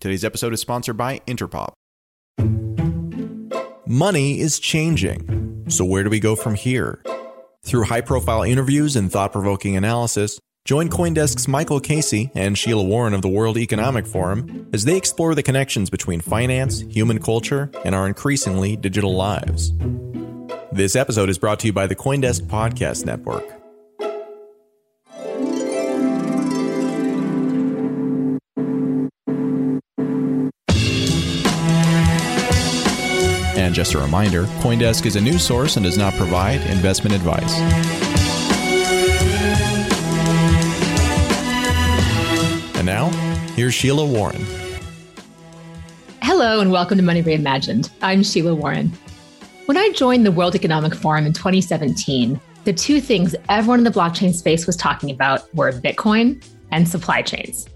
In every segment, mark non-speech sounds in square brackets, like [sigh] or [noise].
Today's episode is sponsored by Interpop. Money is changing. So, where do we go from here? Through high profile interviews and thought provoking analysis, join Coindesk's Michael Casey and Sheila Warren of the World Economic Forum as they explore the connections between finance, human culture, and our increasingly digital lives. This episode is brought to you by the Coindesk Podcast Network. Just a reminder Coindesk is a news source and does not provide investment advice. And now, here's Sheila Warren. Hello, and welcome to Money Reimagined. I'm Sheila Warren. When I joined the World Economic Forum in 2017, the two things everyone in the blockchain space was talking about were Bitcoin and supply chains.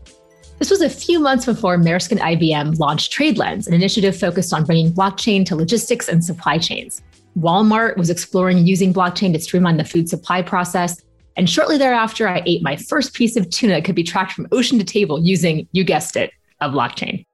This was a few months before Maersk and IBM launched TradeLens, an initiative focused on bringing blockchain to logistics and supply chains. Walmart was exploring using blockchain to streamline the food supply process. And shortly thereafter, I ate my first piece of tuna that could be tracked from ocean to table using, you guessed it, a blockchain.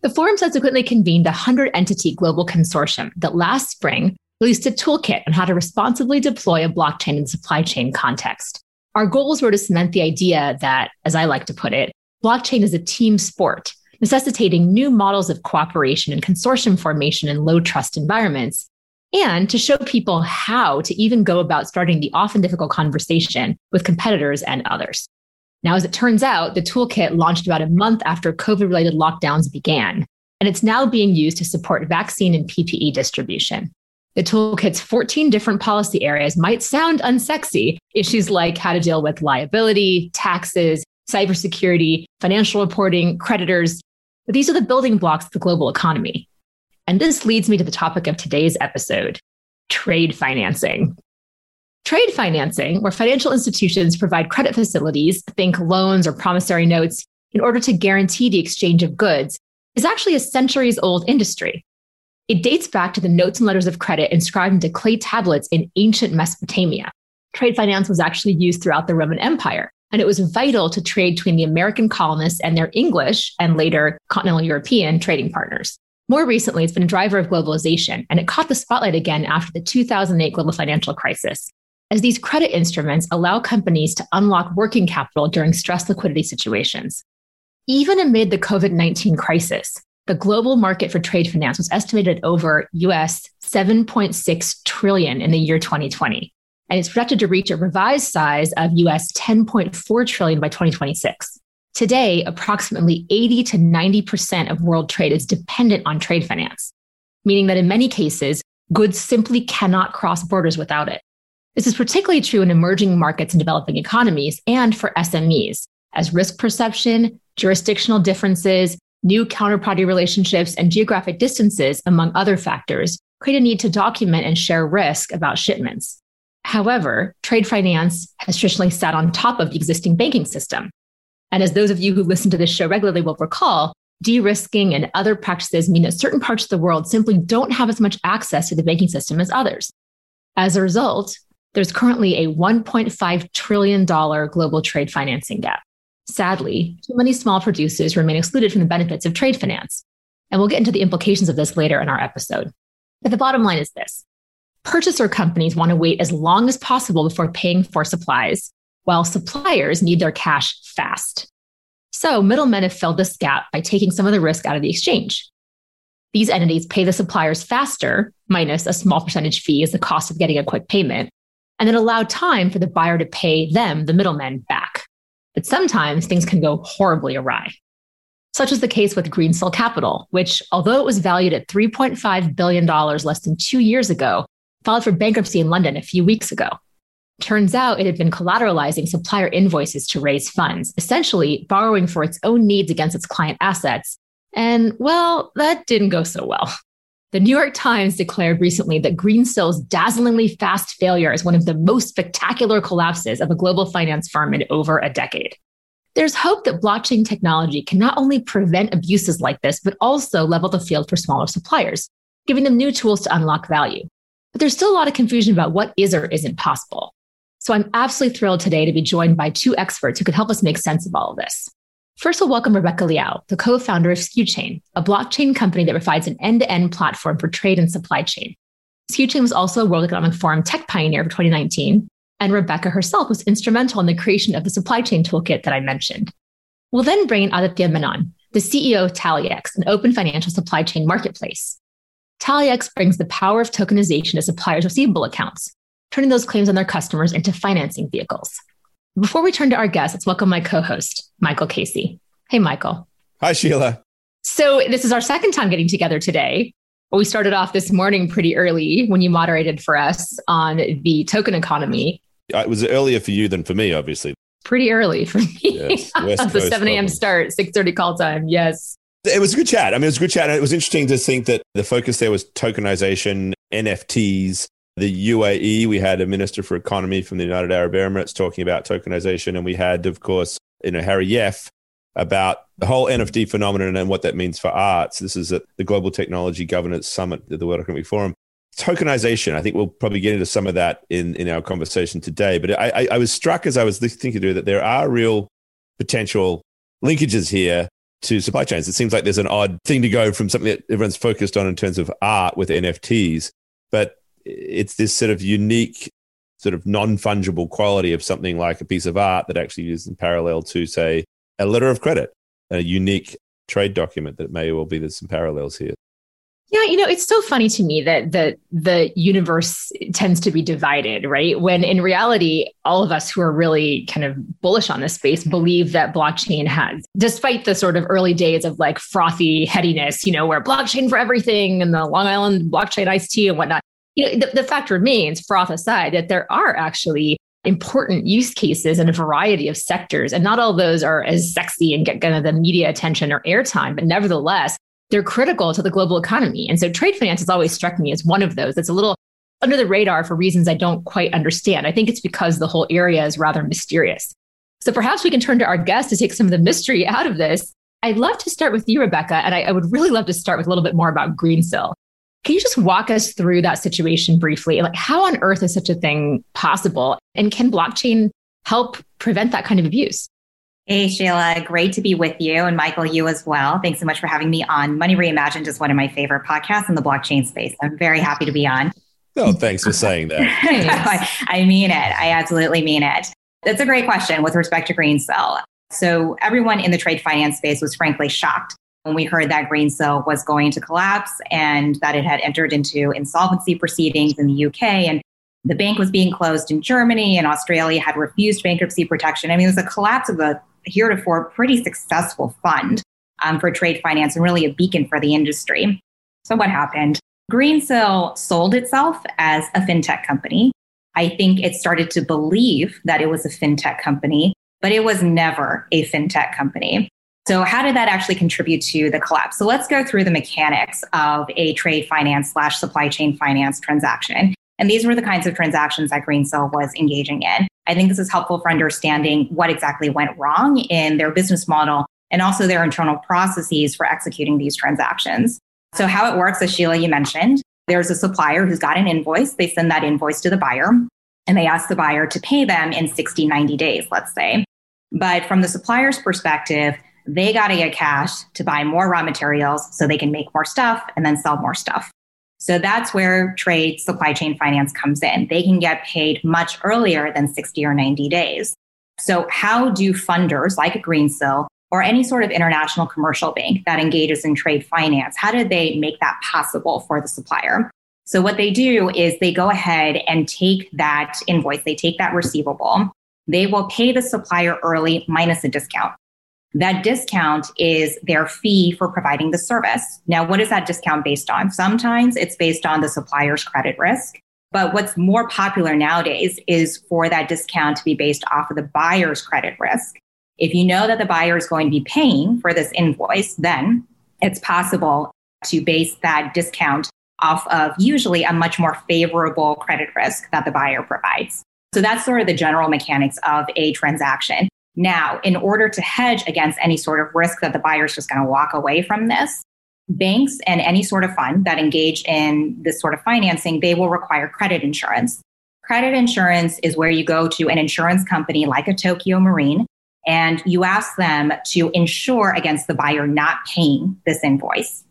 The forum subsequently convened a 100 entity global consortium that last spring released a toolkit on how to responsibly deploy a blockchain in supply chain context. Our goals were to cement the idea that, as I like to put it, blockchain is a team sport, necessitating new models of cooperation and consortium formation in low trust environments, and to show people how to even go about starting the often difficult conversation with competitors and others. Now, as it turns out, the toolkit launched about a month after COVID related lockdowns began, and it's now being used to support vaccine and PPE distribution. The toolkit's 14 different policy areas might sound unsexy. Issues like how to deal with liability, taxes, cybersecurity, financial reporting, creditors. But these are the building blocks of the global economy. And this leads me to the topic of today's episode trade financing. Trade financing, where financial institutions provide credit facilities, think loans or promissory notes, in order to guarantee the exchange of goods, is actually a centuries old industry. It dates back to the notes and letters of credit inscribed into clay tablets in ancient Mesopotamia. Trade finance was actually used throughout the Roman Empire, and it was vital to trade between the American colonists and their English and later continental European trading partners. More recently, it's been a driver of globalization, and it caught the spotlight again after the 2008 global financial crisis, as these credit instruments allow companies to unlock working capital during stress liquidity situations. Even amid the COVID 19 crisis, the global market for trade finance was estimated at over US 7.6 trillion in the year 2020 and it's projected to reach a revised size of US 10.4 trillion by 2026. Today, approximately 80 to 90% of world trade is dependent on trade finance, meaning that in many cases, goods simply cannot cross borders without it. This is particularly true in emerging markets and developing economies and for SMEs, as risk perception, jurisdictional differences, new counterparty relationships, and geographic distances, among other factors, create a need to document and share risk about shipments. However, trade finance has traditionally sat on top of the existing banking system. And as those of you who listen to this show regularly will recall, de risking and other practices mean that certain parts of the world simply don't have as much access to the banking system as others. As a result, there's currently a $1.5 trillion global trade financing gap. Sadly, too many small producers remain excluded from the benefits of trade finance. And we'll get into the implications of this later in our episode. But the bottom line is this Purchaser companies want to wait as long as possible before paying for supplies, while suppliers need their cash fast. So, middlemen have filled this gap by taking some of the risk out of the exchange. These entities pay the suppliers faster, minus a small percentage fee as the cost of getting a quick payment, and then allow time for the buyer to pay them, the middlemen, back. But sometimes things can go horribly awry. Such was the case with Greensill Capital, which, although it was valued at $3.5 billion less than two years ago, filed for bankruptcy in London a few weeks ago. Turns out it had been collateralizing supplier invoices to raise funds, essentially borrowing for its own needs against its client assets. And well, that didn't go so well. The New York Times declared recently that Greensill's dazzlingly fast failure is one of the most spectacular collapses of a global finance firm in over a decade. There's hope that blockchain technology can not only prevent abuses like this, but also level the field for smaller suppliers, giving them new tools to unlock value. But there's still a lot of confusion about what is or isn't possible. So I'm absolutely thrilled today to be joined by two experts who could help us make sense of all of this. First, we'll welcome Rebecca Liao, the co founder of SkuChain, a blockchain company that provides an end to end platform for trade and supply chain. SkuChain was also a World Economic Forum tech pioneer for 2019, and Rebecca herself was instrumental in the creation of the supply chain toolkit that I mentioned. We'll then bring in Aditya Menon, the CEO of TallyX, an open financial supply chain marketplace. TallyX brings the power of tokenization to suppliers' receivable accounts, turning those claims on their customers into financing vehicles. Before we turn to our guest, let's welcome my co host, Michael Casey. Hey, Michael. Hi, Sheila. So, this is our second time getting together today. We started off this morning pretty early when you moderated for us on the token economy. Uh, it was earlier for you than for me, obviously. Pretty early for me. Yes, [laughs] the 7 a.m. start, 6.30 call time. Yes. It was a good chat. I mean, it was a good chat. And it was interesting to think that the focus there was tokenization, NFTs. The UAE, we had a minister for economy from the United Arab Emirates talking about tokenization. And we had, of course, you know, Harry Yeh about the whole NFT phenomenon and what that means for arts. This is at the Global Technology Governance Summit at the World Economic Forum. Tokenization, I think we'll probably get into some of that in, in our conversation today. But I, I, I was struck as I was thinking through that there are real potential linkages here to supply chains. It seems like there's an odd thing to go from something that everyone's focused on in terms of art with NFTs, but it's this sort of unique, sort of non fungible quality of something like a piece of art that actually is in parallel to, say, a letter of credit, a unique trade document that may well be there's some parallels here. Yeah, you know, it's so funny to me that the the universe tends to be divided, right? When in reality, all of us who are really kind of bullish on this space believe that blockchain has, despite the sort of early days of like frothy headiness, you know, where blockchain for everything and the Long Island blockchain iced tea and whatnot. You know, the, the fact remains, froth aside, that there are actually important use cases in a variety of sectors. And not all those are as sexy and get kind of the media attention or airtime, but nevertheless, they're critical to the global economy. And so trade finance has always struck me as one of those that's a little under the radar for reasons I don't quite understand. I think it's because the whole area is rather mysterious. So perhaps we can turn to our guest to take some of the mystery out of this. I'd love to start with you, Rebecca, and I, I would really love to start with a little bit more about Greensill. Can you just walk us through that situation briefly? Like, how on earth is such a thing possible? And can blockchain help prevent that kind of abuse? Hey, Sheila, great to be with you. And Michael, you as well. Thanks so much for having me on. Money Reimagined is one of my favorite podcasts in the blockchain space. I'm very happy to be on. Oh, thanks for saying that. [laughs] I mean it. I absolutely mean it. That's a great question with respect to Greensill. So, everyone in the trade finance space was frankly shocked when we heard that Greensill was going to collapse and that it had entered into insolvency proceedings in the UK. And the bank was being closed in Germany, and Australia had refused bankruptcy protection. I mean, it was a collapse of a heretofore pretty successful fund um, for trade finance and really a beacon for the industry. So, what happened? Greensill sold itself as a fintech company. I think it started to believe that it was a fintech company, but it was never a fintech company. So, how did that actually contribute to the collapse? So, let's go through the mechanics of a trade finance slash supply chain finance transaction. And these were the kinds of transactions that Greensill was engaging in. I think this is helpful for understanding what exactly went wrong in their business model and also their internal processes for executing these transactions. So, how it works, as Sheila, you mentioned, there's a supplier who's got an invoice. They send that invoice to the buyer and they ask the buyer to pay them in 60, 90 days, let's say. But from the supplier's perspective, they got to get cash to buy more raw materials so they can make more stuff and then sell more stuff. So that's where trade supply chain finance comes in. They can get paid much earlier than 60 or 90 days. So how do funders like Greensill or any sort of international commercial bank that engages in trade finance, how do they make that possible for the supplier? So what they do is they go ahead and take that invoice, they take that receivable, they will pay the supplier early minus a discount. That discount is their fee for providing the service. Now, what is that discount based on? Sometimes it's based on the supplier's credit risk. But what's more popular nowadays is for that discount to be based off of the buyer's credit risk. If you know that the buyer is going to be paying for this invoice, then it's possible to base that discount off of usually a much more favorable credit risk that the buyer provides. So that's sort of the general mechanics of a transaction. Now, in order to hedge against any sort of risk that the buyer is just going to walk away from this, banks and any sort of fund that engage in this sort of financing, they will require credit insurance. Credit insurance is where you go to an insurance company like a Tokio Marine and you ask them to insure against the buyer not paying this invoice.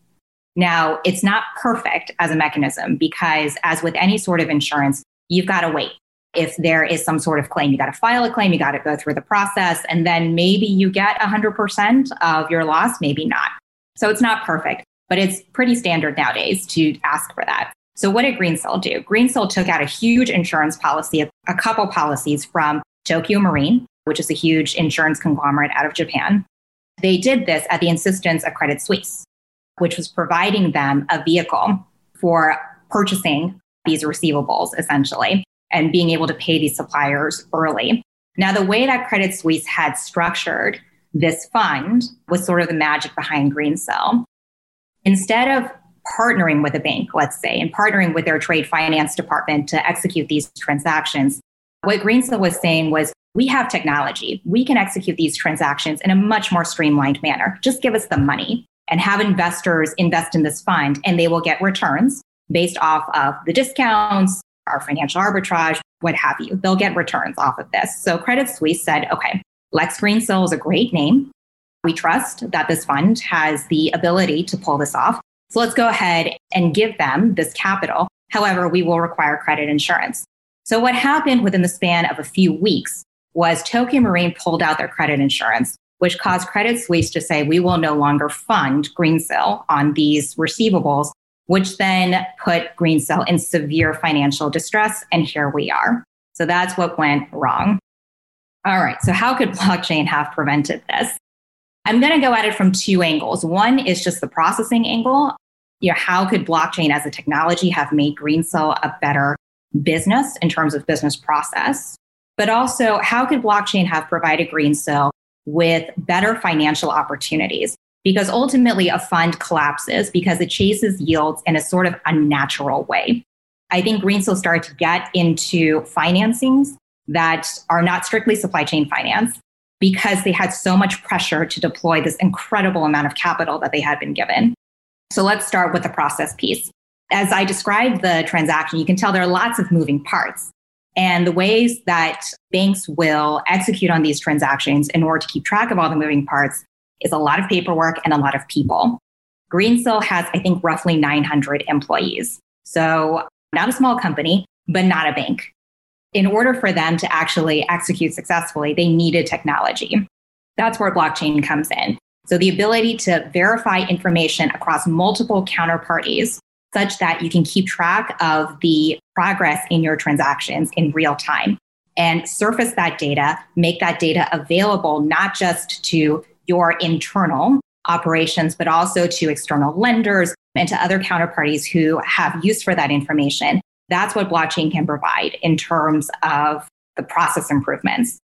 Now, it's not perfect as a mechanism because, as with any sort of insurance, you've got to wait. If there is some sort of claim, you got to file a claim, you got to go through the process, and then maybe you get 100% of your loss, maybe not. So it's not perfect, but it's pretty standard nowadays to ask for that. So what did Greensill do? Greensill took out a huge insurance policy, a couple policies from Tokio Marine, which is a huge insurance conglomerate out of Japan. They did this at the insistence of Credit Suisse, which was providing them a vehicle for purchasing these receivables essentially and being able to pay these suppliers early. Now, the way that Credit Suisse had structured this fund was sort of the magic behind Greensill. Instead of partnering with a bank, let's say, and partnering with their trade finance department to execute these transactions, what Greensill was saying was, we have technology. We can execute these transactions in a much more streamlined manner. Just give us the money and have investors invest in this fund, and they will get returns based off of the discounts, our financial arbitrage, what have you. They'll get returns off of this. So Credit Suisse said, okay, Lex Greensill is a great name. We trust that this fund has the ability to pull this off. So let's go ahead and give them this capital. However, we will require credit insurance. So what happened within the span of a few weeks was Tokio Marine pulled out their credit insurance, which caused Credit Suisse to say, we will no longer fund Greensill on these receivables, which then put Greensill in severe financial distress. And here we are. So that's what went wrong. All right. So how could blockchain have prevented this? I'm going to go at it from two angles. One is just the processing angle. You know, how could blockchain as a technology have made Greensill a better business in terms of business process? But also, how could blockchain have provided Greensill with better financial opportunities? Because ultimately, a fund collapses because it chases yields in a sort of unnatural way. I think Greensill started to get into financings that are not strictly supply chain finance because they had so much pressure to deploy this incredible amount of capital that they had been given. So let's start with the process piece. As I described the transaction, you can tell there are lots of moving parts. And the ways that banks will execute on these transactions in order to keep track of all the moving parts is a lot of paperwork and a lot of people. Greensill has, I think, roughly 900 employees. So, not a small company, but not a bank. In order for them to actually execute successfully, they needed technology. That's where blockchain comes in. So, the ability to verify information across multiple counterparties such that you can keep track of the progress in your transactions in real time and surface that data, make that data available not just to your internal operations, but also to external lenders and to other counterparties who have use for that information. That's what blockchain can provide in terms of the process improvements.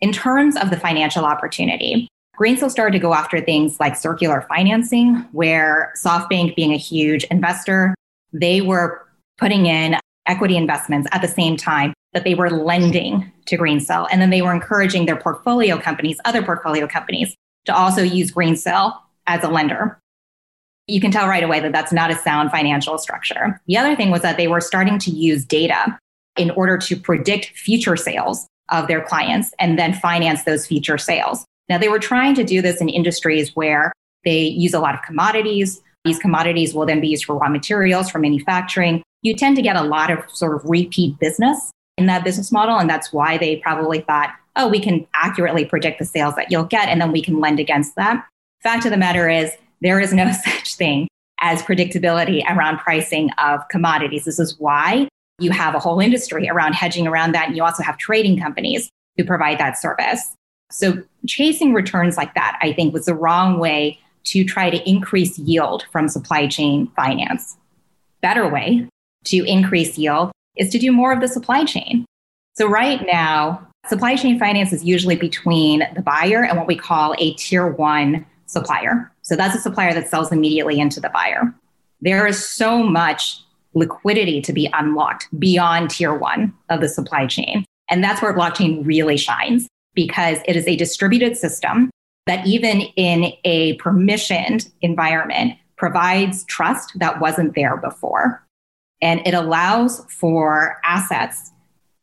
In terms of the financial opportunity, Greensill started to go after things like circular financing, where SoftBank, being a huge investor, they were putting in equity investments at the same time that they were lending to Greensill. And then they were encouraging their portfolio companies, other portfolio companies, to also use Greensill as a lender. You can tell right away that that's not a sound financial structure. The other thing was that they were starting to use data in order to predict future sales of their clients and then finance those future sales. Now, they were trying to do this in industries where they use a lot of commodities. These commodities will then be used for raw materials, for manufacturing. You tend to get a lot of sort of repeat business in that business model. And that's why they probably thought, oh, we can accurately predict the sales that you'll get, and then we can lend against that. Fact of the matter is, there is no [laughs] such thing as predictability around pricing of commodities. This is why you have a whole industry around hedging around that. And you also have trading companies who provide that service. So chasing returns like that, I think, was the wrong way to try to increase yield from supply chain finance. Better way to increase yield is to do more of the supply chain. So right now, supply chain finance is usually between the buyer and what we call a tier one supplier. So that's a supplier that sells immediately into the buyer. There is so much liquidity to be unlocked beyond tier one of the supply chain. And that's where blockchain really shines because it is a distributed system that even in a permissioned environment provides trust that wasn't there before. And it allows for assets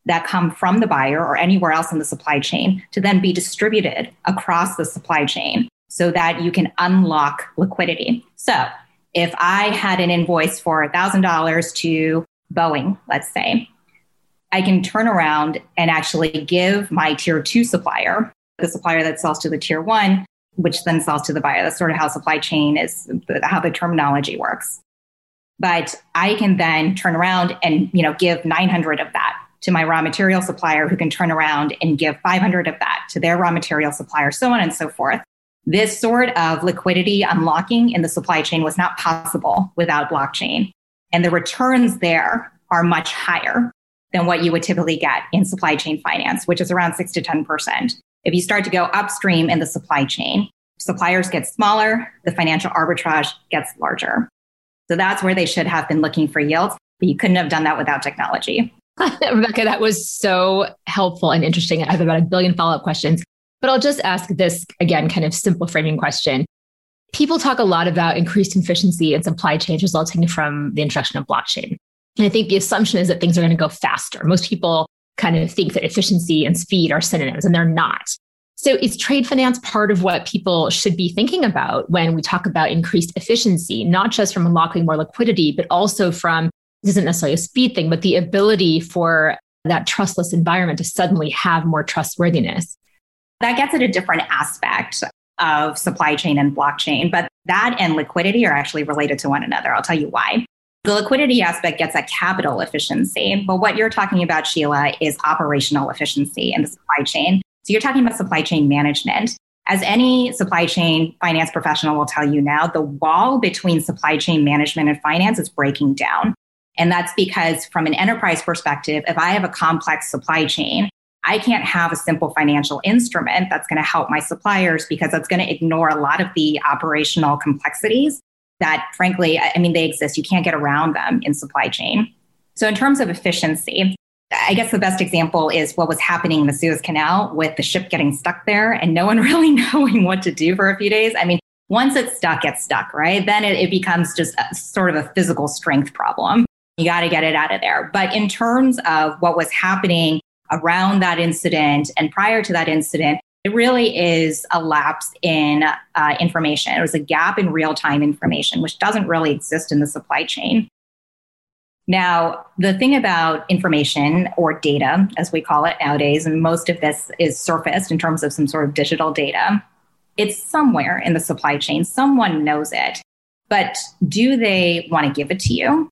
that come from the buyer or anywhere else in the supply chain to then be distributed across the supply chain so that you can unlock liquidity. So if I had an invoice for $1,000 to Boeing, let's say, I can turn around and actually give my tier two supplier, the supplier that sells to the tier one, which then sells to the buyer. That's sort of how supply chain is, how the terminology works. But I can then turn around and you know give 900 of that to my raw material supplier, who can turn around and give 500 of that to their raw material supplier, so on and so forth. This sort of liquidity unlocking in the supply chain was not possible without blockchain. And the returns there are much higher than what you would typically get in supply chain finance, which is around six to 10%. If you start to go upstream in the supply chain, suppliers get smaller, the financial arbitrage gets larger. So that's where they should have been looking for yields, but you couldn't have done that without technology. [laughs] Rebecca, that was so helpful and interesting. I have about a billion follow up questions, but I'll just ask this again, kind of simple framing question. People talk a lot about increased efficiency and supply chain resulting from the introduction of blockchain. And I think the assumption is that things are going to go faster. Most people kind of think that efficiency and speed are synonyms, and they're not. So, is trade finance part of what people should be thinking about when we talk about increased efficiency, not just from unlocking more liquidity, but also from this isn't necessarily a speed thing, but the ability for that trustless environment to suddenly have more trustworthiness? That gets at a different aspect of supply chain and blockchain, but that and liquidity are actually related to one another. I'll tell you why. The liquidity aspect gets at capital efficiency, but what you're talking about, Sheila, is operational efficiency in the supply chain. So you're talking about supply chain management. As any supply chain finance professional will tell you now, the wall between supply chain management and finance is breaking down. And that's because, from an enterprise perspective, if I have a complex supply chain, I can't have a simple financial instrument that's going to help my suppliers because that's going to ignore a lot of the operational complexities that frankly, I mean, they exist. You can't get around them in supply chain. So, in terms of efficiency, I guess the best example is what was happening in the Suez Canal with the ship getting stuck there and no one [laughs] really knowing what to do for a few days. I mean, once it's stuck, it's stuck, right? Then it, it becomes just a, sort of a physical strength problem. You got to get it out of there. But in terms of what was happening around that incident and prior to that incident, it really is a lapse in uh, information. It was a gap in real time information, which doesn't really exist in the supply chain. Now, the thing about information or data, as we call it nowadays, and most of this is surfaced in terms of some sort of digital data, it's somewhere in the supply chain. Someone knows it. But do they want to give it to you?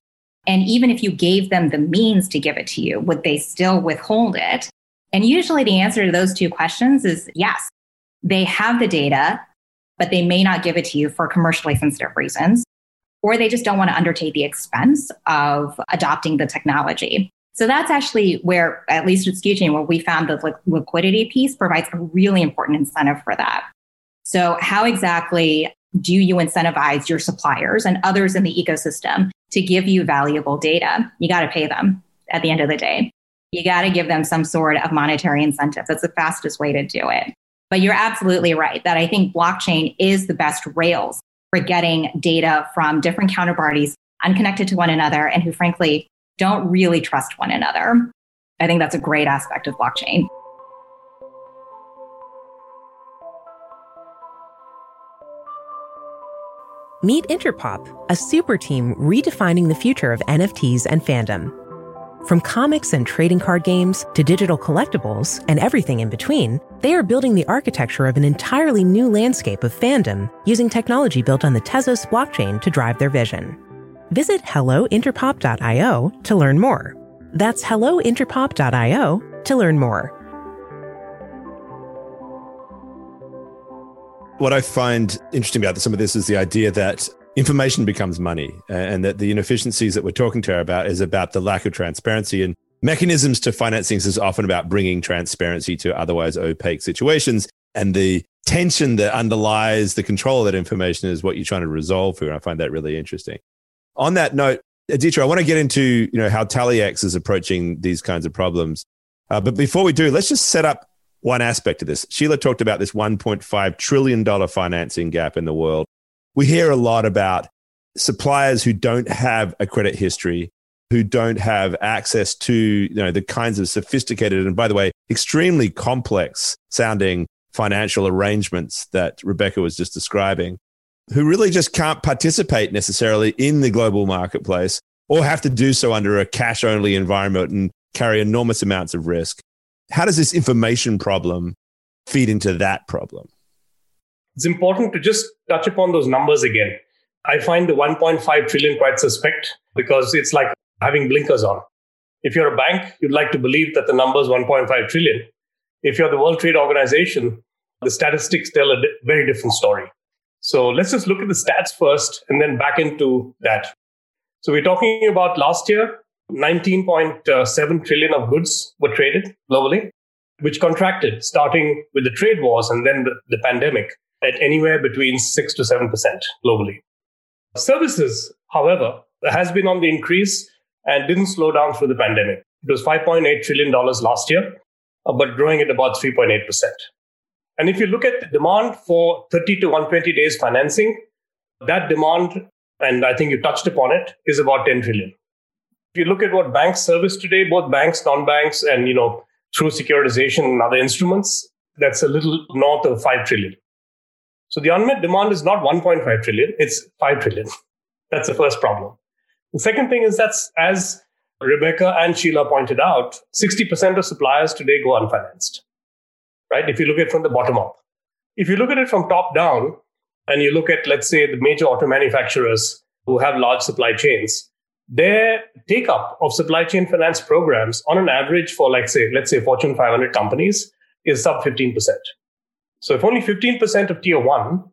And even if you gave them the means to give it to you, would they still withhold it? And usually the answer to those two questions is yes. They have the data, but they may not give it to you for commercially sensitive reasons, or they just don't want to undertake the expense of adopting the technology. So that's actually where, at least with SKU where we found the liquidity piece provides a really important incentive for that. So how exactly do you incentivize your suppliers and others in the ecosystem to give you valuable data? You got to pay them at the end of the day you got to give them some sort of monetary incentive. That's the fastest way to do it. But you're absolutely right that I think blockchain is the best rails for getting data from different counterparties unconnected to one another and who, frankly, don't really trust one another. I think that's a great aspect of blockchain. Meet Interpop, a super team redefining the future of NFTs and fandom. From comics and trading card games to digital collectibles and everything in between, they are building the architecture of an entirely new landscape of fandom using technology built on the Tezos blockchain to drive their vision. Visit hellointerpop.io to learn more. That's hellointerpop.io to learn more. What I find interesting about some of this is the idea that information becomes money and that the inefficiencies that we're talking to her about is about the lack of transparency and mechanisms to finance things is often about bringing transparency to otherwise opaque situations and the tension that underlies the control of that information is what you're trying to resolve here and i find that really interesting on that note Aditya, I want to get into you know how TallyX is approaching these kinds of problems. Uh, but before we do, let's just set up one aspect of this. Sheila talked about this $1.5 trillion financing gap in the world we hear a lot about suppliers who don't have a credit history who don't have access to you know the kinds of sophisticated and by the way extremely complex sounding financial arrangements that Rebecca was just describing who really just can't participate necessarily in the global marketplace or have to do so under a cash only environment and carry enormous amounts of risk. How does this information problem feed into that problem it's important to just touch upon those numbers again I find the 1.5 trillion quite suspect because it's like having blinkers on. If you're a bank, you'd like to believe that the number is 1.5 trillion. If you're the World Trade Organization, the statistics tell a very different story. So let's just look at the stats first and then back into that. So we're talking about last year, 19.7 trillion of goods were traded globally, which contracted starting with the trade wars and then the, the pandemic at anywhere between 6 to 7% globally. Services, however, has been on the increase and didn't slow down through the pandemic. It was $5.8 trillion last year, uh, but growing at about 3.8%. And if you look at the demand for 30 to 120 days financing, that demand, and I think you touched upon it, is about 10 trillion. If you look at what banks service today, both banks, non-banks, and you know, through securitization and other instruments, that's a little north of 5 trillion. So the unmet demand is not 1.5 trillion, it's 5 trillion. That's the first problem. The second thing is that's as Rebecca and Sheila pointed out, 60% of suppliers today go unfinanced, right? If you look at it from the bottom up. If you look at it from top down, and you look at, let's say, the major auto manufacturers who have large supply chains, their take up of supply chain finance programs on an average for, like, say, let's say Fortune 500 companies is sub 15%. So if only 15% of tier one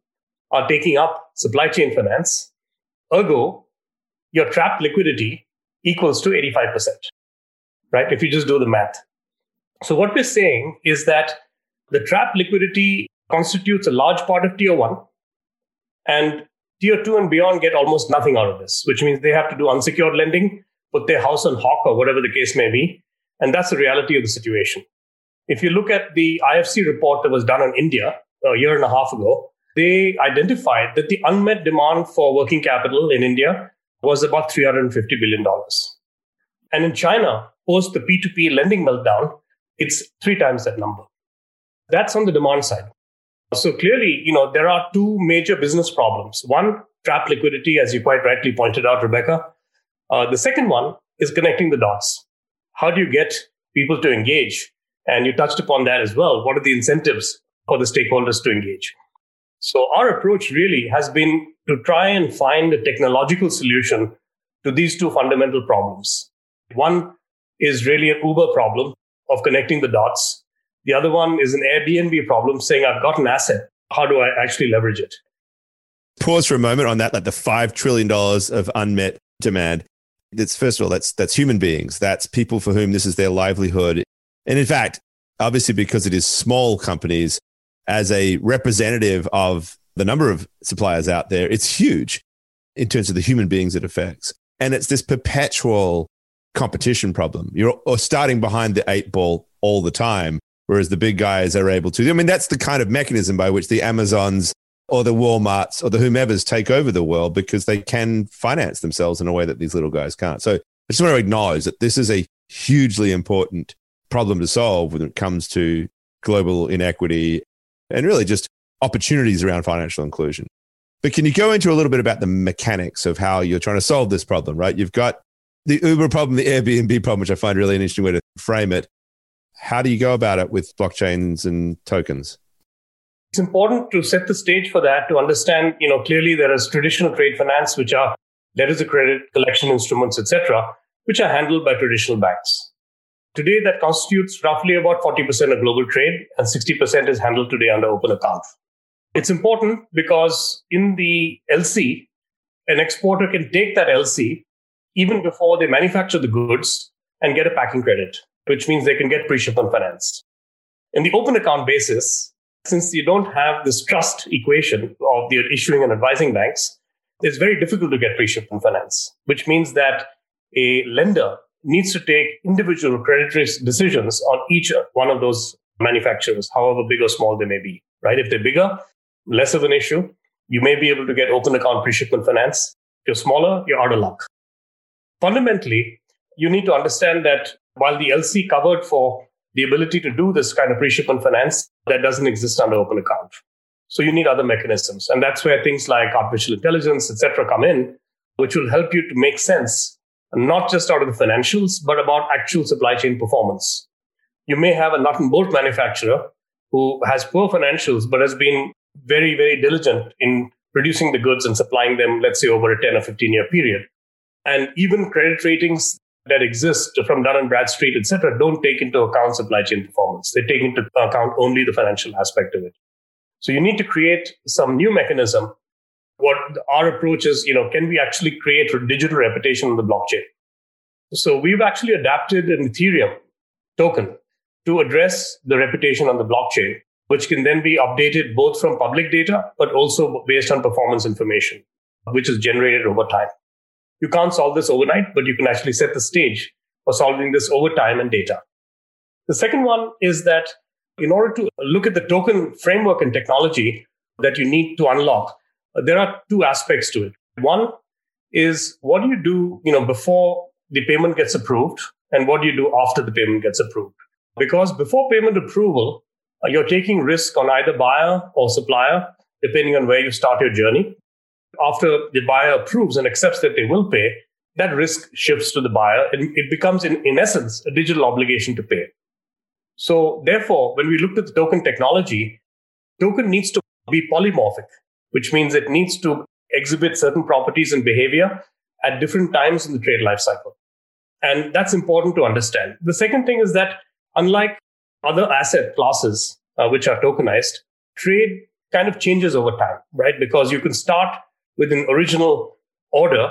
are taking up supply chain finance, ergo, your trapped liquidity equals to 85%, right? If you just do the math. So what we're saying is that the trapped liquidity constitutes a large part of tier one, and tier two and beyond get almost nothing out of this, which means they have to do unsecured lending, put their house on hawk or whatever the case may be. And that's the reality of the situation. If you look at the IFC report that was done on India a year and a half ago, they identified that the unmet demand for working capital in India was about $350 billion. And in China, post the P2P lending meltdown, it's three times that number. That's on the demand side. So clearly, you know, there are two major business problems. One, trap liquidity, as you quite rightly pointed out, Rebecca. Uh, the second one is connecting the dots. How do you get people to engage and you touched upon that as well. What are the incentives for the stakeholders to engage? So our approach really has been to try and find a technological solution to these two fundamental problems. One is really an Uber problem of connecting the dots. The other one is an Airbnb problem saying, I've got an asset. How do I actually leverage it? Pause for a moment on that, like the $5 trillion of unmet demand. That's first of all, that's, that's human beings. That's people for whom this is their livelihood. And in fact, obviously, because it is small companies, as a representative of the number of suppliers out there, it's huge in terms of the human beings it affects. And it's this perpetual competition problem. You're starting behind the eight ball all the time, whereas the big guys are able to. I mean, that's the kind of mechanism by which the Amazons or the Walmarts or the whomever's take over the world because they can finance themselves in a way that these little guys can't. So I just want to acknowledge that this is a hugely important problem to solve when it comes to global inequity and really just opportunities around financial inclusion. But can you go into a little bit about the mechanics of how you're trying to solve this problem, right? You've got the Uber problem, the Airbnb problem, which I find really an interesting way to frame it. How do you go about it with blockchains and tokens? It's important to set the stage for that to understand, you know, clearly there is traditional trade finance, which are letters of credit, collection instruments, etc., which are handled by traditional banks. Today, that constitutes roughly about 40% of global trade, and 60% is handled today under open account. It's important because in the LC, an exporter can take that LC even before they manufacture the goods and get a packing credit, which means they can get pre shipment finance. In the open account basis, since you don't have this trust equation of the issuing and advising banks, it's very difficult to get pre shipment finance, which means that a lender needs to take individual credit risk decisions on each one of those manufacturers, however big or small they may be, right? If they're bigger, less of an issue. You may be able to get open account pre-shipment finance. If you're smaller, you're out of luck. Fundamentally, you need to understand that while the LC covered for the ability to do this kind of pre-shipment finance, that doesn't exist under open account. So you need other mechanisms. And that's where things like artificial intelligence, et cetera, come in, which will help you to make sense, not just out of the financials, but about actual supply chain performance. You may have a nut and bolt manufacturer who has poor financials, but has been very, very diligent in producing the goods and supplying them, let's say, over a 10 or 15 year period. And even credit ratings that exist from Dun and Bradstreet, et cetera, don't take into account supply chain performance. They take into account only the financial aspect of it. So you need to create some new mechanism. What our approach is, you know, can we actually create a digital reputation on the blockchain? So we've actually adapted an Ethereum token to address the reputation on the blockchain, which can then be updated both from public data, but also based on performance information, which is generated over time. You can't solve this overnight, but you can actually set the stage for solving this over time and data. The second one is that in order to look at the token framework and technology that you need to unlock, there are two aspects to it. One is what do you do, you know, before the payment gets approved and what do you do after the payment gets approved? Because before payment approval, uh, you're taking risk on either buyer or supplier, depending on where you start your journey. After the buyer approves and accepts that they will pay, that risk shifts to the buyer and it becomes, in, in essence, a digital obligation to pay. So, therefore, when we looked at the token technology, token needs to be polymorphic, which means it needs to exhibit certain properties and behavior at different times in the trade lifecycle. And that's important to understand. The second thing is that unlike other asset classes, uh, which are tokenized, trade kind of changes over time, right? Because you can start with an original order,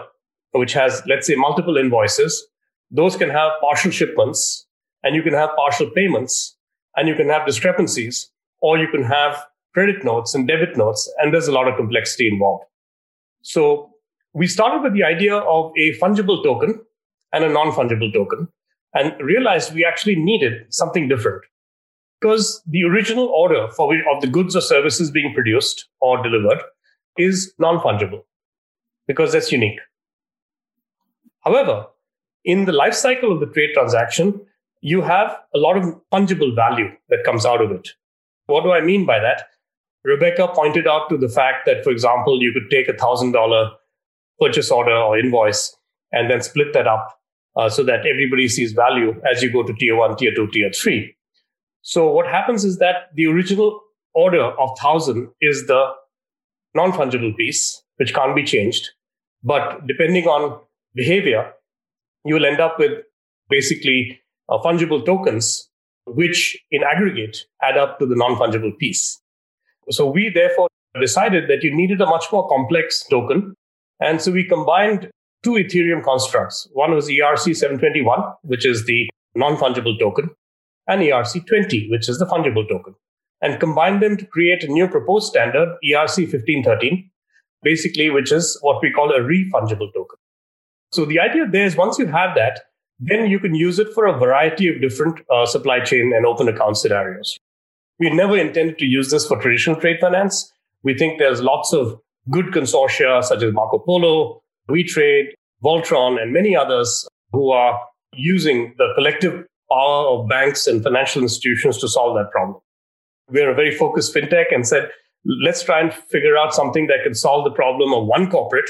which has, let's say, multiple invoices. Those can have partial shipments and you can have partial payments and you can have discrepancies or you can have credit notes and debit notes. And there's a lot of complexity involved. So we started with the idea of a fungible token and a non fungible token and realized we actually needed something different because the original order for of the goods or services being produced or delivered is non fungible because that's unique. However, in the life cycle of the trade transaction, you have a lot of fungible value that comes out of it. What do I mean by that? Rebecca pointed out to the fact that, for example, you could take a thousand dollar purchase order or invoice and then split that up uh, so that everybody sees value as you go to tier one, tier two, tier three. So what happens is that the original order of thousand is the non-fungible piece, which can't be changed. But depending on behavior, you'll end up with basically uh, fungible tokens, which in aggregate add up to the non-fungible piece. So we therefore decided that you needed a much more complex token. And so we combined two Ethereum constructs. One was ERC721, which is the non fungible token, and ERC20, which is the fungible token, and combined them to create a new proposed standard, ERC1513, basically, which is what we call a refungible token. So the idea there is once you have that, then you can use it for a variety of different uh, supply chain and open account scenarios. We never intended to use this for traditional trade finance. We think there's lots of good consortia such as Marco Polo, WeTrade, Voltron, and many others who are using the collective power of banks and financial institutions to solve that problem. We're a very focused fintech and said, let's try and figure out something that can solve the problem of one corporate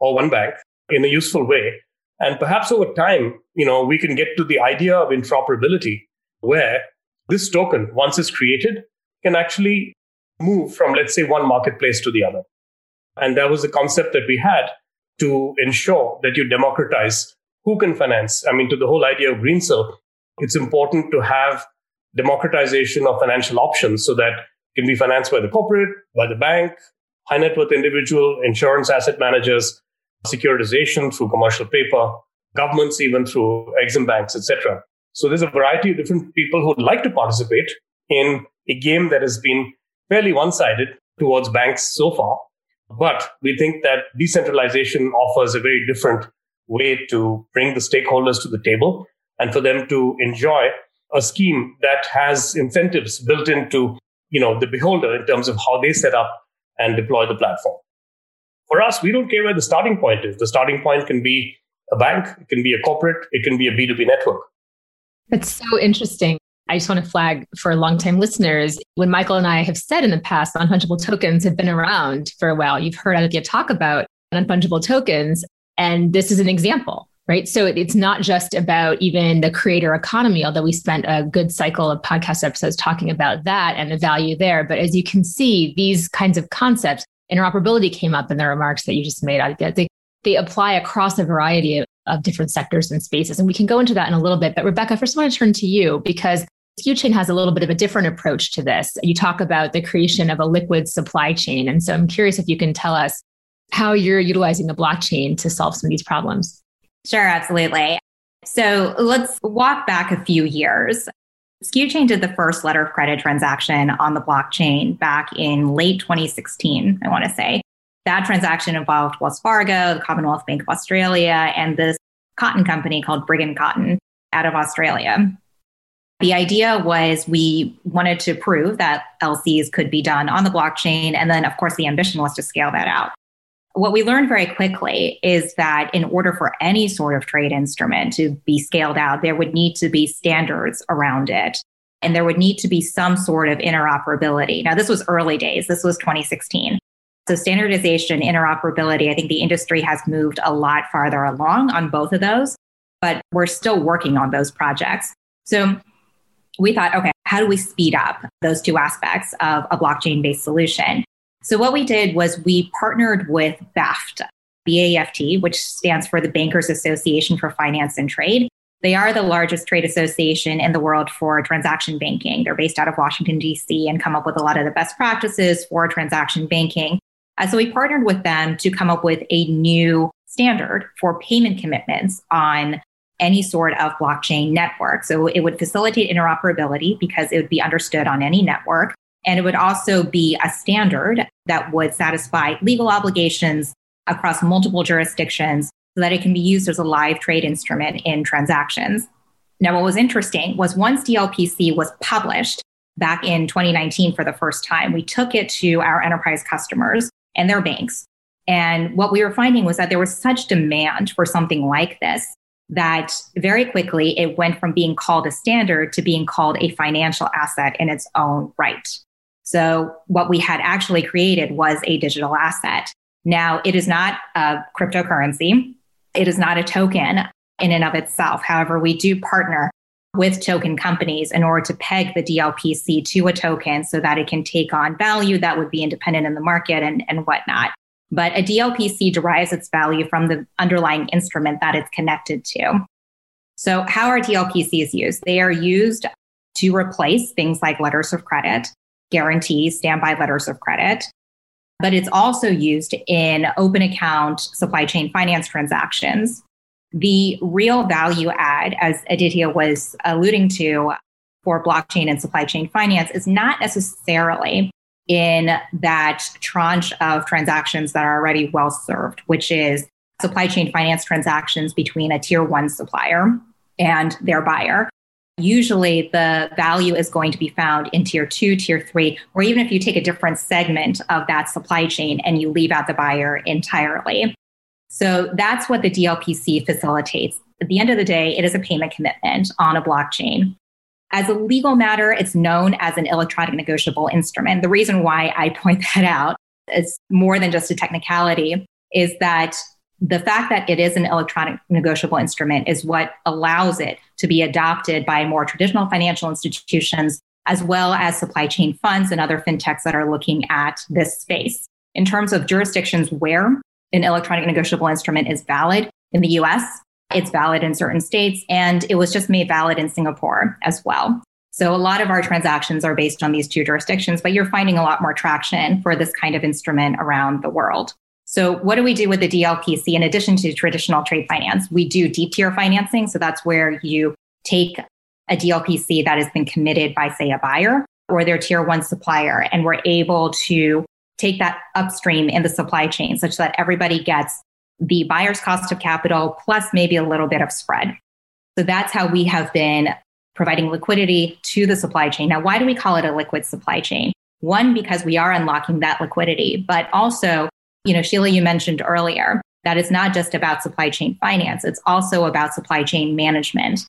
or one bank in a useful way. And perhaps over time, you know, we can get to the idea of interoperability where this token, once it's created, can actually move from, let's say, one marketplace to the other. And that was the concept that we had to ensure that you democratize who can finance. I mean, to the whole idea of Greensill, it's important to have democratization of financial options so that it can be financed by the corporate, by the bank, high net worth individual, insurance asset managers, securitization through commercial paper, governments even through exim banks, etc. So there's a variety of different people who would like to participate in a game that has been fairly one-sided towards banks so far. But we think that decentralization offers a very different way to bring the stakeholders to the table and for them to enjoy a scheme that has incentives built into you know the beholder in terms of how they set up and deploy the platform for us we don't care where the starting point is the starting point can be a bank, it can be a corporate, it can be a B2B network. That's so interesting. I just want to flag for longtime listeners when Michael and I have said in the past non fungible tokens have been around for a while. You've heard Aditya talk about unfungible tokens, and this is an example, right? So it's not just about even the creator economy, although we spent a good cycle of podcast episodes talking about that and the value there. But as you can see, these kinds of concepts, interoperability came up in the remarks that you just made, Aditya. They, they apply across a variety of, different sectors and spaces. And we can go into that in a little bit. But Rebecca, first I want to turn to you because SkuChain has a little bit of a different approach to this. You talk about the creation of a liquid supply chain. And so I'm curious if you can tell us how you're utilizing the blockchain to solve some of these problems. Sure, absolutely. So let's walk back a few years. SkuChain did the first letter of credit transaction on the blockchain back in late 2016, I want to say. That transaction involved Wells Fargo, the Commonwealth Bank of Australia, and this cotton company called Brighann Cotton out of Australia. The idea was we wanted to prove that LCs could be done on the blockchain. And then, of course, the ambition was to scale that out. What we learned very quickly is that in order for any sort of trade instrument to be scaled out, there would need to be standards around it. And there would need to be some sort of interoperability. Now, this was early days, this was 2016. So, standardization, interoperability, I think the industry has moved a lot farther along on both of those, but we're still working on those projects. So, we thought, okay, how do we speed up those two aspects of a blockchain based solution? So what we did was we partnered with BAFT, BAFT, which stands for the Bankers Association for Finance and Trade. They are the largest trade association in the world for transaction banking. They're based out of Washington, D.C., and come up with a lot of the best practices for transaction banking. Uh, so we partnered with them to come up with a new standard for payment commitments on any sort of blockchain network. So it would facilitate interoperability because it would be understood on any network. And it would also be a standard that would satisfy legal obligations across multiple jurisdictions so that it can be used as a live trade instrument in transactions. Now, what was interesting was once DLPC was published back in 2019 for the first time, we took it to our enterprise customers and their banks. And what we were finding was that there was such demand for something like this that very quickly it went from being called a standard to being called a financial asset in its own right. So what we had actually created was a digital asset. Now it is not a cryptocurrency. It is not a token in and of itself. However, we do partner with token companies in order to peg the DLPC to a token so that it can take on value that would be independent in the market and, and whatnot. But a DLPC derives its value from the underlying instrument that it's connected to. So, how are DLPCs used? They are used to replace things like letters of credit, guarantees, standby letters of credit. But it's also used in open account supply chain finance transactions. The real value add, as Aditya was alluding to for blockchain and supply chain finance, is not necessarily in that tranche of transactions that are already well served, which is supply chain finance transactions between a tier one supplier and their buyer. Usually, the value is going to be found in tier two, tier three, or even if you take a different segment of that supply chain and you leave out the buyer entirely. So that's what the DLPC facilitates. At the end of the day, it is a payment commitment on a blockchain. As a legal matter, it's known as an electronic negotiable instrument. The reason why I point [laughs] that out is more than just a technicality, is that the fact that it is an electronic negotiable instrument is what allows it to be adopted by more traditional financial institutions, as well as supply chain funds and other fintechs that are looking at this space. In terms of jurisdictions where an electronic negotiable instrument is valid in the US, it's valid in certain states, and it was just made valid in Singapore as well. So a lot of our transactions are based on these two jurisdictions, but you're finding a lot more traction for this kind of instrument around the world. So what do we do with the DLPC in addition to traditional trade finance? We do deep tier financing. So that's where you take a DLPC that has been committed by, say, a buyer or their tier one supplier, and we're able to take that upstream in the supply chain such that everybody gets the buyer's cost of capital plus maybe a little bit of spread. So that's how we have been providing liquidity to the supply chain. Now, why do we call it a liquid supply chain? One, because we are unlocking that liquidity, but also, you know, Sheila, you mentioned earlier that it's not just about supply chain finance, it's also about supply chain management.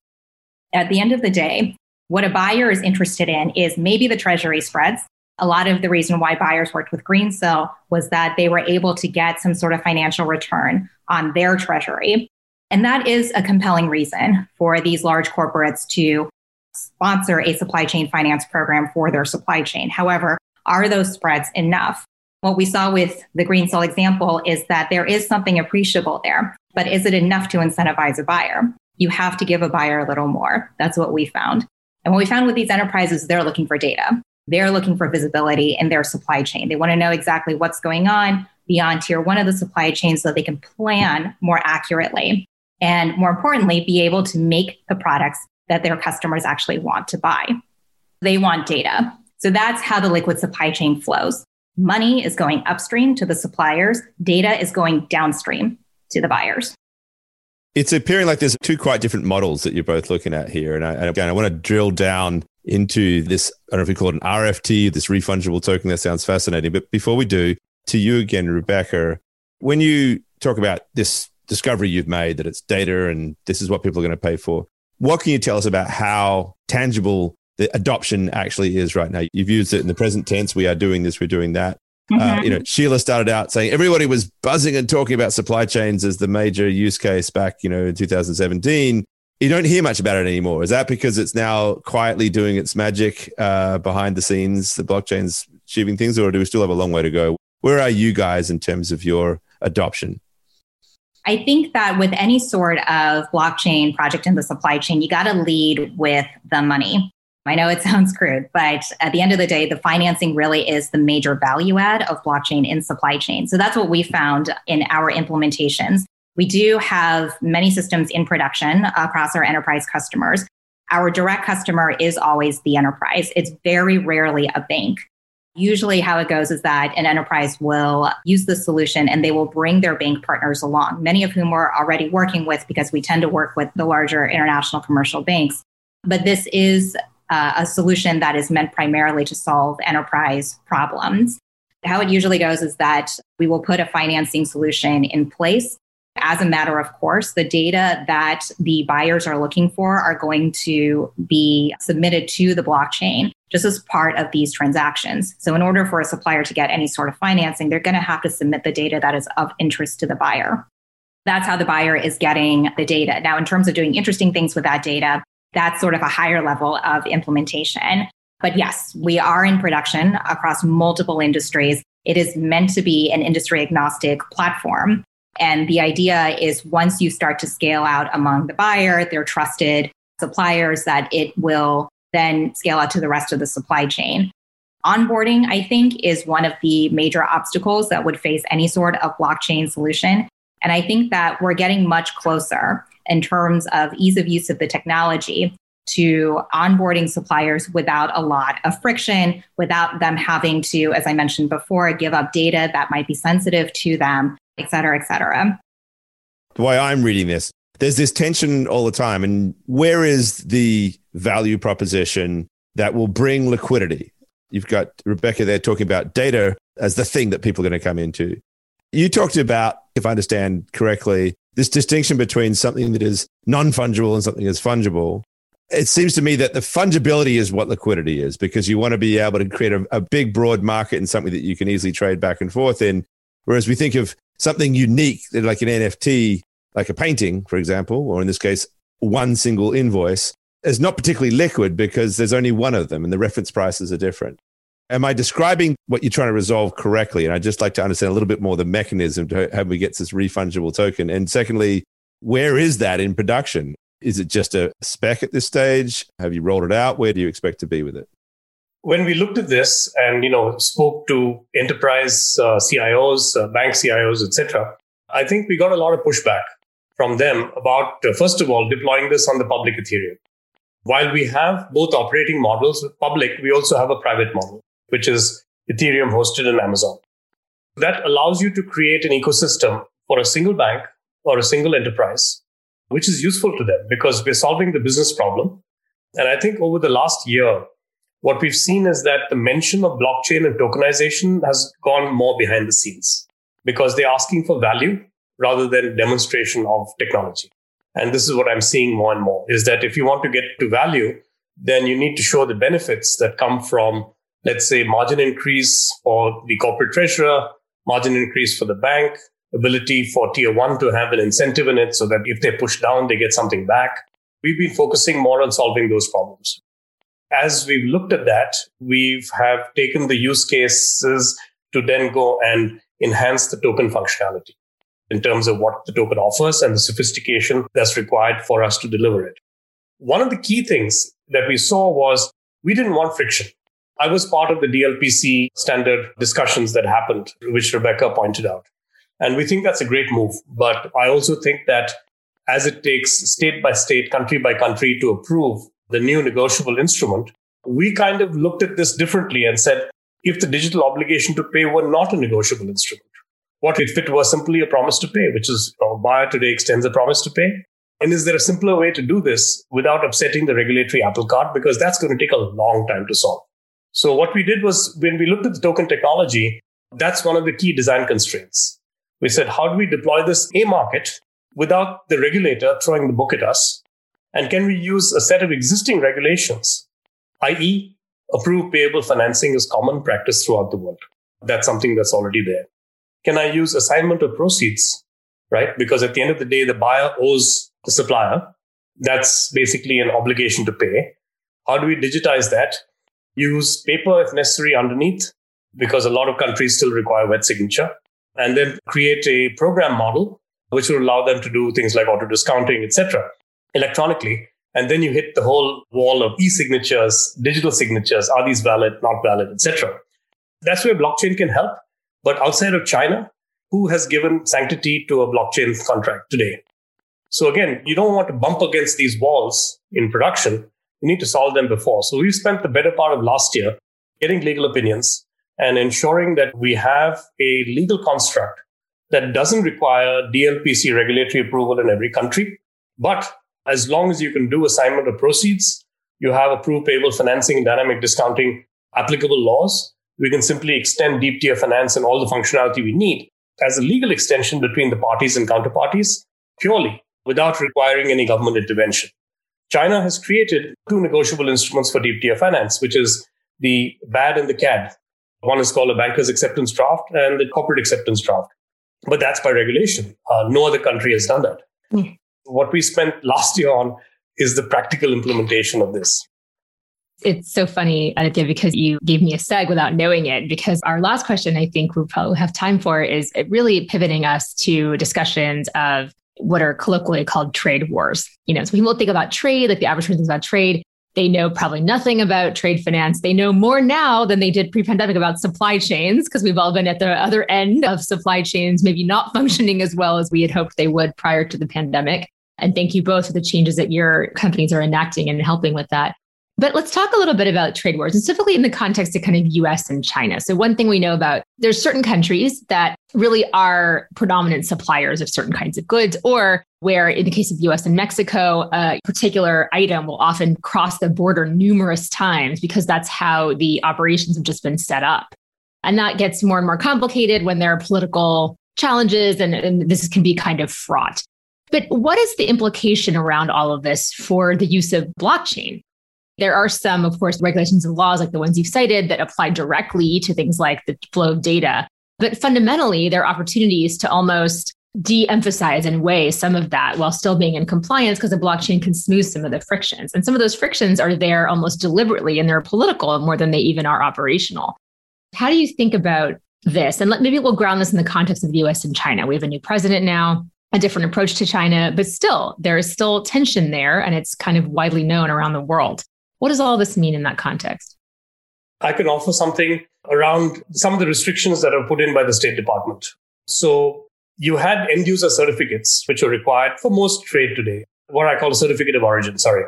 At the end of the day, what a buyer is interested in is maybe the treasury spreads. A lot of the reason why buyers worked with Greensill was that they were able to get some sort of financial return on their treasury. And that is a compelling reason for these large corporates to sponsor a supply chain finance program for their supply chain. However, are those spreads enough? What we saw with the Greensill example is that there is something appreciable there, but is it enough to incentivize a buyer? You have to give a buyer a little more. That's what we found. And what we found with these enterprises, they're looking for data. They're looking for visibility in their supply chain. They want to know exactly what's going on beyond tier one of the supply chain so that they can plan more accurately and more importantly, be able to make the products that their customers actually want to buy. They want data. So that's how the liquid supply chain flows. Money is going upstream to the suppliers, data is going downstream to the buyers. It's appearing like there's two quite different models that you're both looking at here. And, I, and again, I want to drill down into this. I don't know if we call it an RFT, this refungible token. That sounds fascinating. But before we do, to you again, Rebecca, when you talk about this discovery you've made that it's data and this is what people are going to pay for, what can you tell us about how tangible the adoption actually is right now? You've used it in the present tense. We are doing this, we're doing that. Uh, mm-hmm. Uh, you know, Sheila started out saying everybody was buzzing and talking about supply chains as the major use case back, you know, in 2017. You don't hear much about it anymore. Is that because it's now quietly doing its magic uh, behind the scenes? The blockchain's achieving things, or do we still have a long way to go? Where are you guys in terms of your adoption? I think that with any sort of blockchain project in the supply chain, you got to lead with the money. I know it [laughs] sounds crude, but at the end of the day, the financing really is the major value add of blockchain in supply chain. So that's what we found in our implementations. We do have many systems in production across our enterprise customers. Our direct customer is always the enterprise. It's very rarely a bank. Usually, how it goes is that an enterprise will use the solution and they will bring their bank partners along, many of whom we're already working with because we tend to work with the larger international commercial banks. But this is uh, a solution that is meant primarily to solve enterprise problems. How it usually goes is that we will put a financing solution in place as a matter of course, the data that the buyers are looking for are going to be submitted to the blockchain just as part of these transactions. So, in order for a supplier to get any sort of financing, they're going to have to submit the data that is of interest to the buyer. That's how the buyer is getting the data. Now, in terms of doing interesting things with that data, that's sort of a higher level of implementation. But yes, we are in production across multiple industries. It is meant to be an industry agnostic platform. And the idea is once you start to scale out among the buyer, their trusted suppliers, that it will then scale out to the rest of the supply chain. Onboarding, I think, is one of the major obstacles that would face any sort of blockchain solution. And I think that we're getting much closer in terms of ease of use of the technology to onboarding suppliers without a lot of friction, without them having to, as I mentioned before, give up data that might be sensitive to them et cetera, et cetera. The way I'm reading this, there's this tension all the time. And where is the value proposition that will bring liquidity? You've got Rebecca there talking about data as the thing that people are going to come into. You talked about, if I understand correctly, this distinction between something that is non fungible and something that's fungible. It seems to me that the fungibility is what liquidity is because you want to be able to create a, a big, broad market and something that you can easily trade back and forth in. Whereas we think of something unique, like an NFT, like a painting, for example, or in this case, one single invoice, is not particularly liquid because there's only one of them and the reference prices are different. Am I describing what you're trying to resolve correctly? And I'd just like to understand a little bit more the mechanism to how we get this refungible token. And secondly, where is that in production? Is it just a spec at this stage? Have you rolled it out? Where do you expect to be with it? When we looked at this and you know spoke to enterprise uh, CIOs, uh, bank CIOs, etc., I think we got a lot of pushback from them about uh, first of all deploying this on the public Ethereum. While we have both operating models public, we also have a private model, which is Ethereum hosted in Amazon. That allows you to create an ecosystem for a single bank or a single enterprise, which is useful to them because we're solving the business problem. And I think over the last year, what we've seen is that the mention of blockchain and tokenization has gone more behind the scenes because they're asking for value rather than demonstration of technology. And this is what I'm seeing more and more is that if you want to get to value, then you need to show the benefits that come from, let's say, margin increase for the corporate treasurer, margin increase for the bank, ability for tier one to have an incentive in it so that if they push down, they get something back. We've been focusing more on solving those problems. As we've looked at that, we've have taken the use cases to then go and enhance the token functionality in terms of what the token offers and the sophistication that's required for us to deliver it. One of the key things that we saw was we didn't want friction. I was part of the DLPC standard discussions that happened, which Rebecca pointed out. And we think that's a great move. But I also think that as it takes state by state, country by country to approve the new negotiable instrument, we kind of looked at this differently and said, if the digital obligation to pay were not a negotiable instrument, what if it was simply a promise to pay, which is a buyer today extends a promise to pay? And is there a simpler way to do this without upsetting the regulatory apple cart? Because that's going to take a long time to solve. So what we did was when we looked at the token technology, that's one of the key design constraints. We said, how do we deploy this a market without the regulator throwing the book at us? And can we use a set of existing regulations, i.e., approved payable financing is common practice throughout the world. That's something that's already there. Can I use assignment of proceeds, right? Because at the end of the day, the buyer owes the supplier. That's basically an obligation to pay. How do we digitize that? Use paper if necessary underneath, because a lot of countries still require wet signature and then create a program model which will allow them to do things like auto discounting, etc., electronically. And then you hit the whole wall of e-signatures, digital signatures. Are these valid, not valid, etc. That's where blockchain can help. But outside of China, who has given sanctity to a blockchain contract today? So again, you don't want to bump against these walls in production. You need to solve them before. So we've spent the better part of last year getting legal opinions, and ensuring that we have a legal construct that doesn't require DLPC regulatory approval in every country. But as long as you can do assignment of proceeds, you have approved payable financing and dynamic discounting applicable laws, we can simply extend deep tier finance and all the functionality we need as a legal extension between the parties and counterparties purely without requiring any government intervention. China has created two negotiable instruments for deep tier finance, which is the BAD and the CAD, one is called a banker's acceptance draft and the corporate acceptance draft. But that's by regulation. Uh, no other country has done that. Mm. What we spent last year on is the practical implementation of this. It's so funny, Aditya, because you gave me a seg without knowing it. Because our last question, I think we'll probably have time for, is really pivoting us to discussions of what are colloquially called trade wars. You know, so people think about trade, like the average person thinks about trade. They know probably nothing about trade finance. They know more now than they did pre pandemic about supply chains because we've all been at the other end of supply chains, maybe not [laughs] functioning as well as we had hoped they would prior to the pandemic. And thank you both for the changes that your companies are enacting and helping with that. But let's talk a little bit about trade wars, and specifically in the context of kind of US and China. So, one thing we know about there's certain countries that really are predominant suppliers of certain kinds of goods, or where in the case of US and Mexico, a particular item will often cross the border numerous times because that's how the operations have just been set up. And that gets more and more complicated when there are political challenges, and, and this can be kind of fraught. But what is the implication around all of this for the use of blockchain? There are some, of course, regulations and laws like the ones you've cited that apply directly to things like the flow of data. But fundamentally, there are opportunities to almost de emphasize and weigh some of that while still being in compliance because the blockchain can smooth some of the frictions. And some of those frictions are there almost deliberately and they're political more than they even are operational. How do you think about this? And let, maybe we'll ground this in the context of the US and China. We have a new president now, a different approach to China, but still, there is still tension there and it's kind of widely known around the world. What does all this mean in that context? I can offer something around some of the restrictions that are put in by the State Department. So you had end user certificates, which are required for most trade today, what I call a certificate of origin, sorry.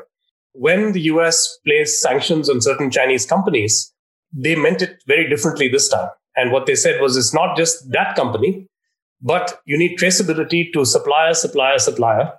When the US placed sanctions on certain Chinese companies, they meant it very differently this time. And what they said was it's not just that company, but you need traceability to supplier, supplier, supplier.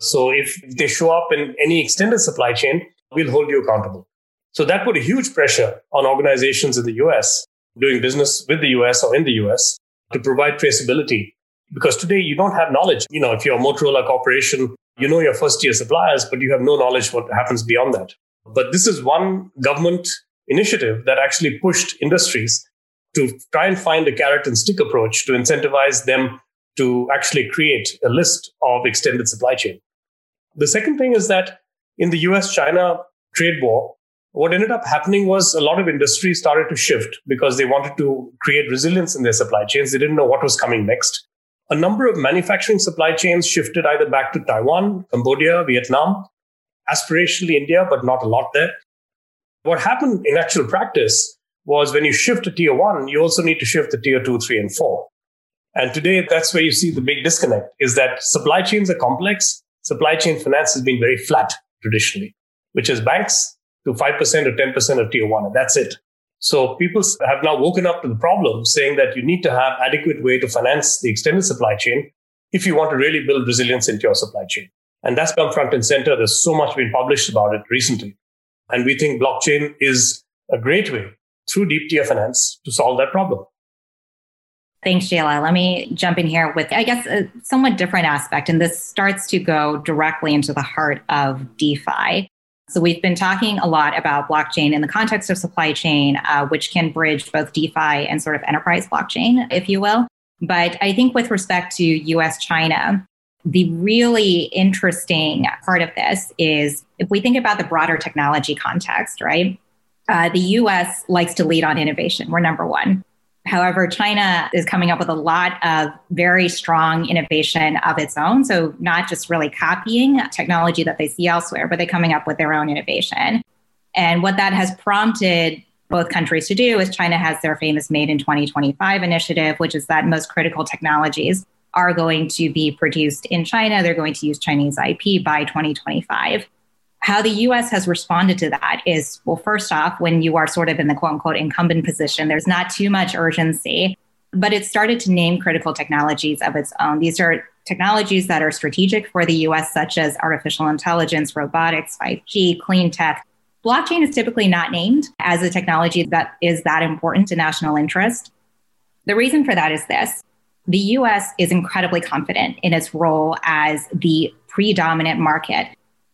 So if they show up in any extended supply chain, we'll hold you accountable. So that put a huge pressure on organizations in the US doing business with the US or in the US to provide traceability. Because today you don't have knowledge. You know, if you're a Motorola corporation, you know your first tier suppliers, but you have no knowledge what happens beyond that. But this is one government initiative that actually pushed industries to try and find a carrot and stick approach to incentivize them to actually create a list of extended supply chain. The second thing is that in the US China trade war, what ended up happening was a lot of industries started to shift because they wanted to create resilience in their supply chains. They didn't know what was coming next. A number of manufacturing supply chains shifted either back to Taiwan, Cambodia, Vietnam, aspirationally India, but not a lot there. What happened in actual practice was when you shift to tier one, you also need to shift to tier two, three, and four. And today, that's where you see the big disconnect is that supply chains are complex. Supply chain finance has been very flat traditionally, which is banks to 5% or 10% of tier one, and that's it. So people have now woken up to the problem saying that you need to have adequate way to finance the extended supply chain if you want to really build resilience into your supply chain. And that's come front and center. There's so much been published about it recently. And we think blockchain is a great way through deep finance to solve that problem. Thanks, Sheila. Let me jump in here with, I guess, a somewhat different aspect. And this starts to go directly into the heart of DeFi. So we've been talking a lot about blockchain in the context of supply chain, uh, which can bridge both DeFi and sort of enterprise blockchain, if you will. But I think with respect to US China, the really interesting part of this is if we think about the broader technology context, right? Uh, the US likes to lead on innovation. We're number one. However, China is coming up with a lot of very strong innovation of its own. So, not just really copying technology that they see elsewhere, but they're coming up with their own innovation. And what that has prompted both countries to do is China has their famous Made in 2025 initiative, which is that most critical technologies are going to be produced in China. They're going to use Chinese IP by 2025. How the US has responded to that is well, first off, when you are sort of in the quote unquote incumbent position, there's not too much urgency, but it started to name critical technologies of its own. These are technologies that are strategic for the US, such as artificial intelligence, robotics, 5G, clean tech. Blockchain is typically not named as a technology that is that important to national interest. The reason for that is this the US is incredibly confident in its role as the predominant market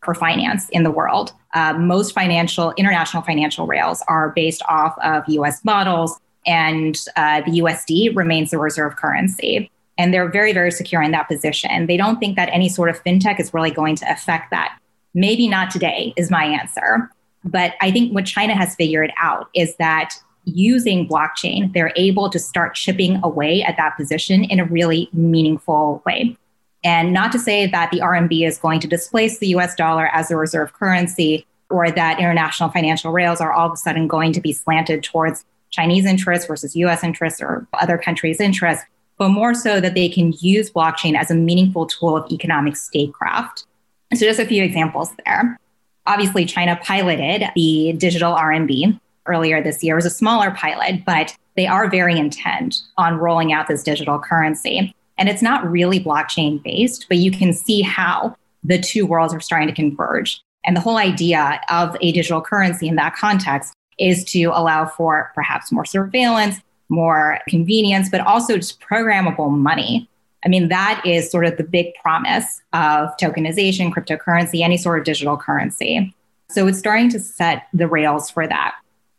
for finance in the world. Uh, most financial, international financial rails are based off of US models, and uh, the USD remains the reserve currency. And they're very, very secure in that position. They don't think that any sort of fintech is really going to affect that. Maybe not today, is my answer. But I think what China has figured out is that using blockchain, they're able to start chipping away at that position in a really meaningful way. And not to say that the RMB is going to displace the US dollar as a reserve currency or that international financial rails are all of a sudden going to be slanted towards Chinese interests versus US interests or other countries' interests, but more so that they can use blockchain as a meaningful tool of economic statecraft. So, just a few examples there. Obviously, China piloted the digital RMB earlier this year. It was a smaller pilot, but they are very intent on rolling out this digital currency. And it's not really blockchain based, but you can see how the two worlds are starting to converge. And the whole idea of a digital currency in that context is to allow for perhaps more surveillance, more convenience, but also just programmable money. I mean, that is sort of the big promise of tokenization, cryptocurrency, any sort of digital currency. So it's starting to set the rails for that.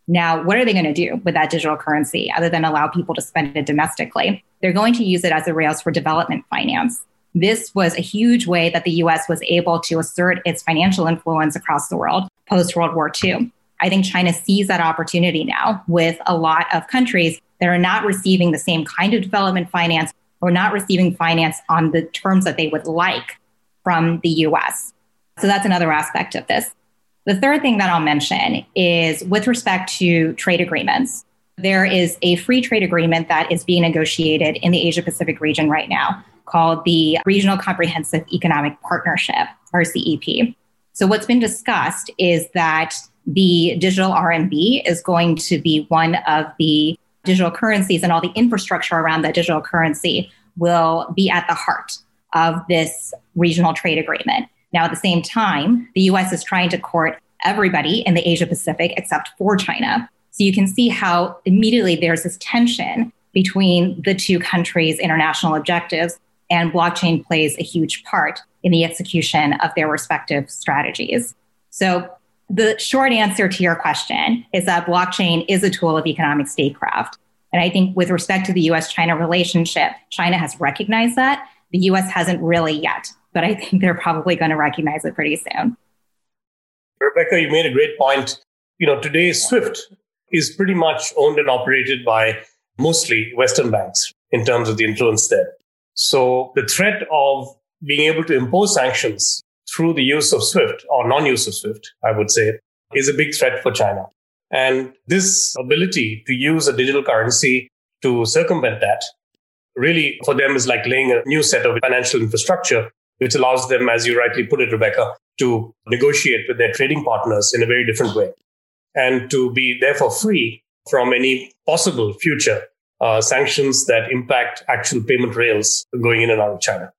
Now, what are they going to do with that digital currency other than allow people to spend it domestically? They're going to use it as a rails for development finance. This was a huge way that the US was able to assert its financial influence across the world post World War II. I think China sees that opportunity now with a lot of countries that are not receiving the same kind of development finance or not receiving finance on the terms that they would like from the US. So that's another aspect of this. The third thing that I'll mention is with respect to trade agreements. There is a free trade agreement that is being negotiated in the Asia Pacific region right now called the Regional Comprehensive Economic Partnership, or RCEP. So, what's been discussed is that the digital RMB is going to be one of the digital currencies, and all the infrastructure around that digital currency will be at the heart of this regional trade agreement. Now, at the same time, the US is trying to court everybody in the Asia Pacific except for China. So you can see how immediately there's this tension between the two countries' international objectives and blockchain plays a huge part in the execution of their respective strategies. So, the short answer to your question is that blockchain is a tool of economic statecraft. And I think with respect to the US China relationship, China has recognized that. The US hasn't really yet, but I think they're probably going to recognize it pretty soon. Rebecca, you made a great point. You know, today SWIFT is pretty much owned and operated by mostly Western banks in terms of the influence there. So the threat of being able to impose sanctions through the use of SWIFT or non use of SWIFT, I would say, is a big threat for China. And this ability to use a digital currency to circumvent that really for them is like laying a new set of financial infrastructure, which allows them, as you rightly put it, Rebecca, to negotiate with their trading partners in a very different way and to be therefore free from any possible future uh, sanctions that impact actual payment rails going in and out of China.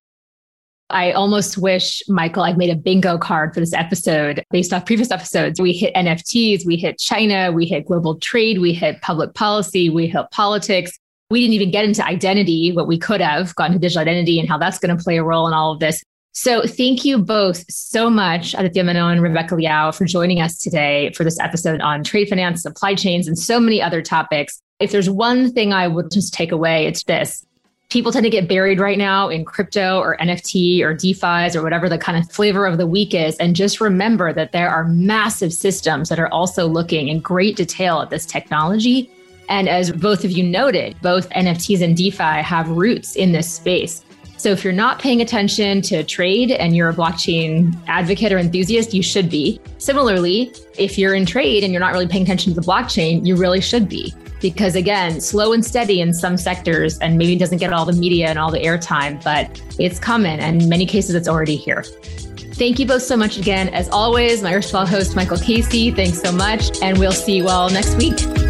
I almost wish, Michael, I'd made a bingo card for this episode based off previous episodes. We hit NFTs, we hit China, we hit global trade, we hit public policy, we hit politics. We didn't even get into identity, what we could have gotten to digital identity and how that's going to play a role in all of this. So thank you both so much, Aditya Menon and Rebecca Liao, for joining us today for this episode on trade finance, supply chains, and so many other topics. If there's one thing I would just take away, it's this people tend to get buried right now in crypto or NFT or DeFi's or whatever the kind of flavor of the week is. And just remember that there are massive systems that are also looking in great detail at this technology. And as both of you noted, both NFTs and DeFi have roots in this space. So if you're not paying attention to trade and you're a blockchain advocate or enthusiast, you should be. Similarly, if you're in trade and you're not really paying attention to the blockchain, you really should be because again, slow and steady in some sectors and maybe doesn't get all the media and all the airtime, but it's coming. And in many cases, it's already here. Thank you both so much again. As always, my erstwhile host, Michael Casey, thanks so much. And we'll see you all next week.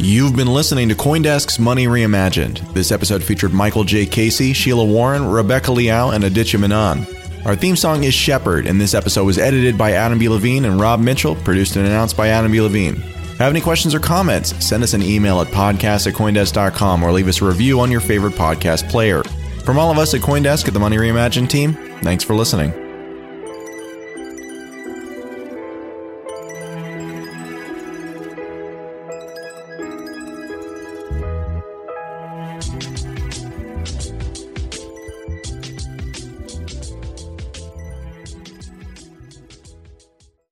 You've been listening to Coindesk's Money Reimagined. This episode featured Michael J. Casey, Sheila Warren, Rebecca Liao, and Aditya Menon. Our theme song is Shepherd, and this episode was edited by Adam B. Levine and Rob Mitchell, produced and announced by Adam B. Levine. Have any questions or comments? Send us an email at podcast at Coindesk.com or leave us a review on your favorite podcast player. From all of us at Coindesk at the Money Reimagined team, thanks for listening.